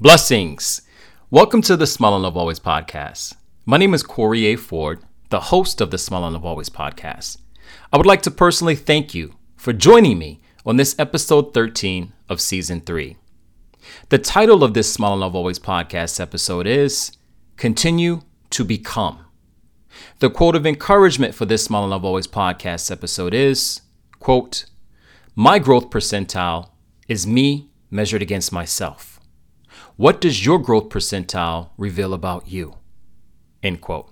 Blessings. Welcome to the Smile and Love Always podcast. My name is Corey A. Ford, the host of the Smile and Love Always podcast. I would like to personally thank you for joining me on this episode 13 of season 3. The title of this Smile and Love Always podcast episode is Continue to Become. The quote of encouragement for this Smile and Love Always podcast episode is, quote, My growth percentile is me measured against myself. What does your growth percentile reveal about you? End quote.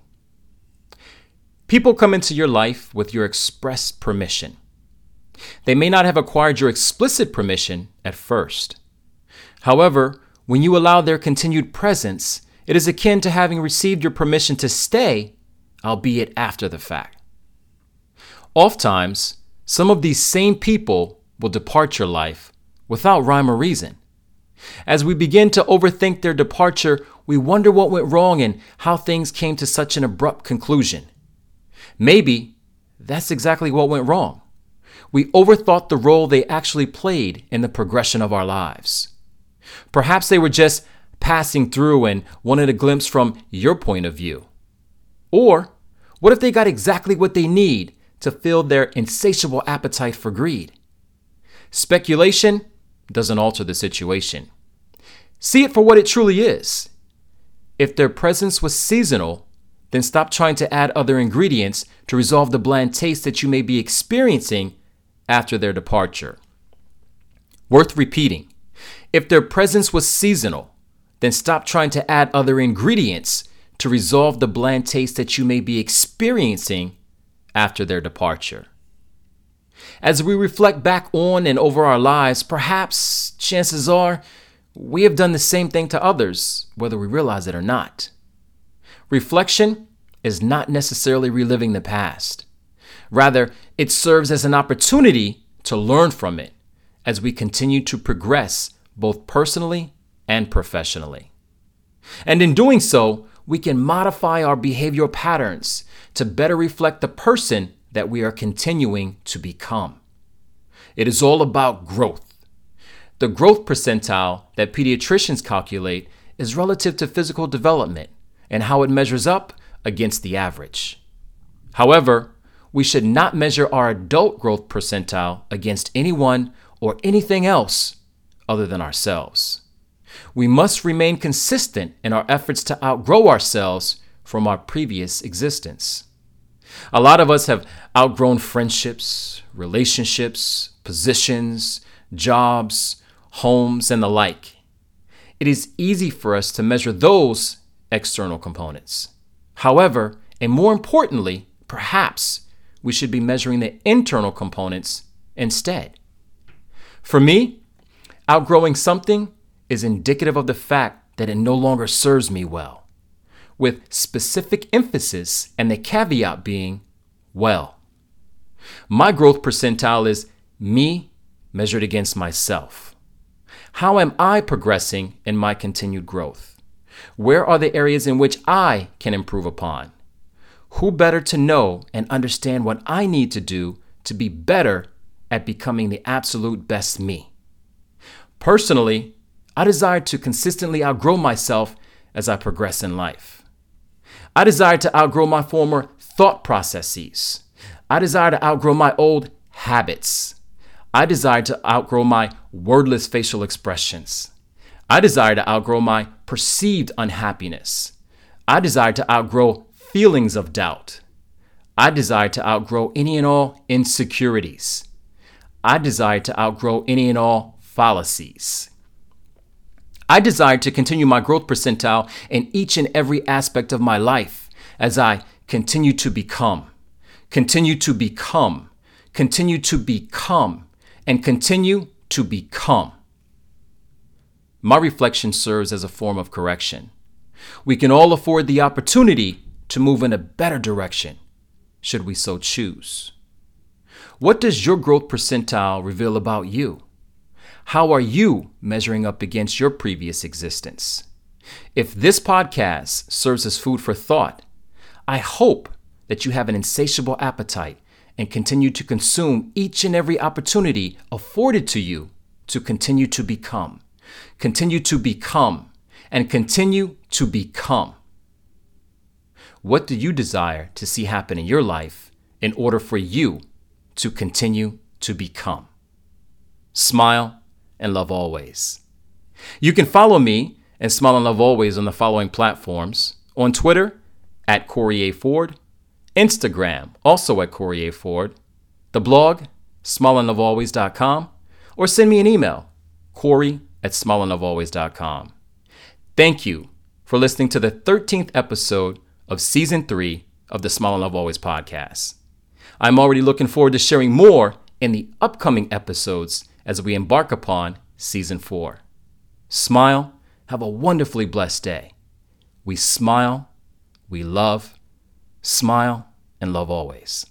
People come into your life with your express permission. They may not have acquired your explicit permission at first. However, when you allow their continued presence, it is akin to having received your permission to stay, albeit after the fact. Oftentimes, some of these same people will depart your life without rhyme or reason. As we begin to overthink their departure, we wonder what went wrong and how things came to such an abrupt conclusion. Maybe that's exactly what went wrong. We overthought the role they actually played in the progression of our lives. Perhaps they were just passing through and wanted a glimpse from your point of view. Or what if they got exactly what they need to fill their insatiable appetite for greed? Speculation doesn't alter the situation. See it for what it truly is. If their presence was seasonal, then stop trying to add other ingredients to resolve the bland taste that you may be experiencing after their departure. Worth repeating if their presence was seasonal, then stop trying to add other ingredients to resolve the bland taste that you may be experiencing after their departure. As we reflect back on and over our lives, perhaps chances are we have done the same thing to others, whether we realize it or not. Reflection is not necessarily reliving the past. Rather, it serves as an opportunity to learn from it as we continue to progress both personally and professionally. And in doing so, we can modify our behavioral patterns to better reflect the person that we are continuing to become. It is all about growth. The growth percentile that pediatricians calculate is relative to physical development and how it measures up against the average. However, we should not measure our adult growth percentile against anyone or anything else other than ourselves. We must remain consistent in our efforts to outgrow ourselves from our previous existence. A lot of us have outgrown friendships, relationships, positions, jobs, homes, and the like. It is easy for us to measure those external components. However, and more importantly, perhaps we should be measuring the internal components instead. For me, outgrowing something is indicative of the fact that it no longer serves me well with specific emphasis and the caveat being well. My growth percentile is me measured against myself. How am I progressing in my continued growth? Where are the areas in which I can improve upon? Who better to know and understand what I need to do to be better at becoming the absolute best me? Personally, I desire to consistently outgrow myself as I progress in life. I desire to outgrow my former thought processes. I desire to outgrow my old habits. I desire to outgrow my wordless facial expressions. I desire to outgrow my perceived unhappiness. I desire to outgrow feelings of doubt. I desire to outgrow any and all insecurities. I desire to outgrow any and all fallacies. I desire to continue my growth percentile in each and every aspect of my life as I continue to become, continue to become, continue to become, and continue to become. My reflection serves as a form of correction. We can all afford the opportunity to move in a better direction, should we so choose. What does your growth percentile reveal about you? How are you measuring up against your previous existence? If this podcast serves as food for thought, I hope that you have an insatiable appetite and continue to consume each and every opportunity afforded to you to continue to become. Continue to become and continue to become. What do you desire to see happen in your life in order for you to continue to become? Smile and love always. You can follow me and Smile and Love Always on the following platforms on Twitter at Corey A. Ford, Instagram also at Corey A. Ford, the blog smileandlovealways.com, or send me an email, Corey at smileandlovealways.com. Thank you for listening to the 13th episode of Season 3 of the Smile and Love Always podcast. I'm already looking forward to sharing more in the upcoming episodes as we embark upon Season 4. Smile, have a wonderfully blessed day. We smile, we love, smile, and love always.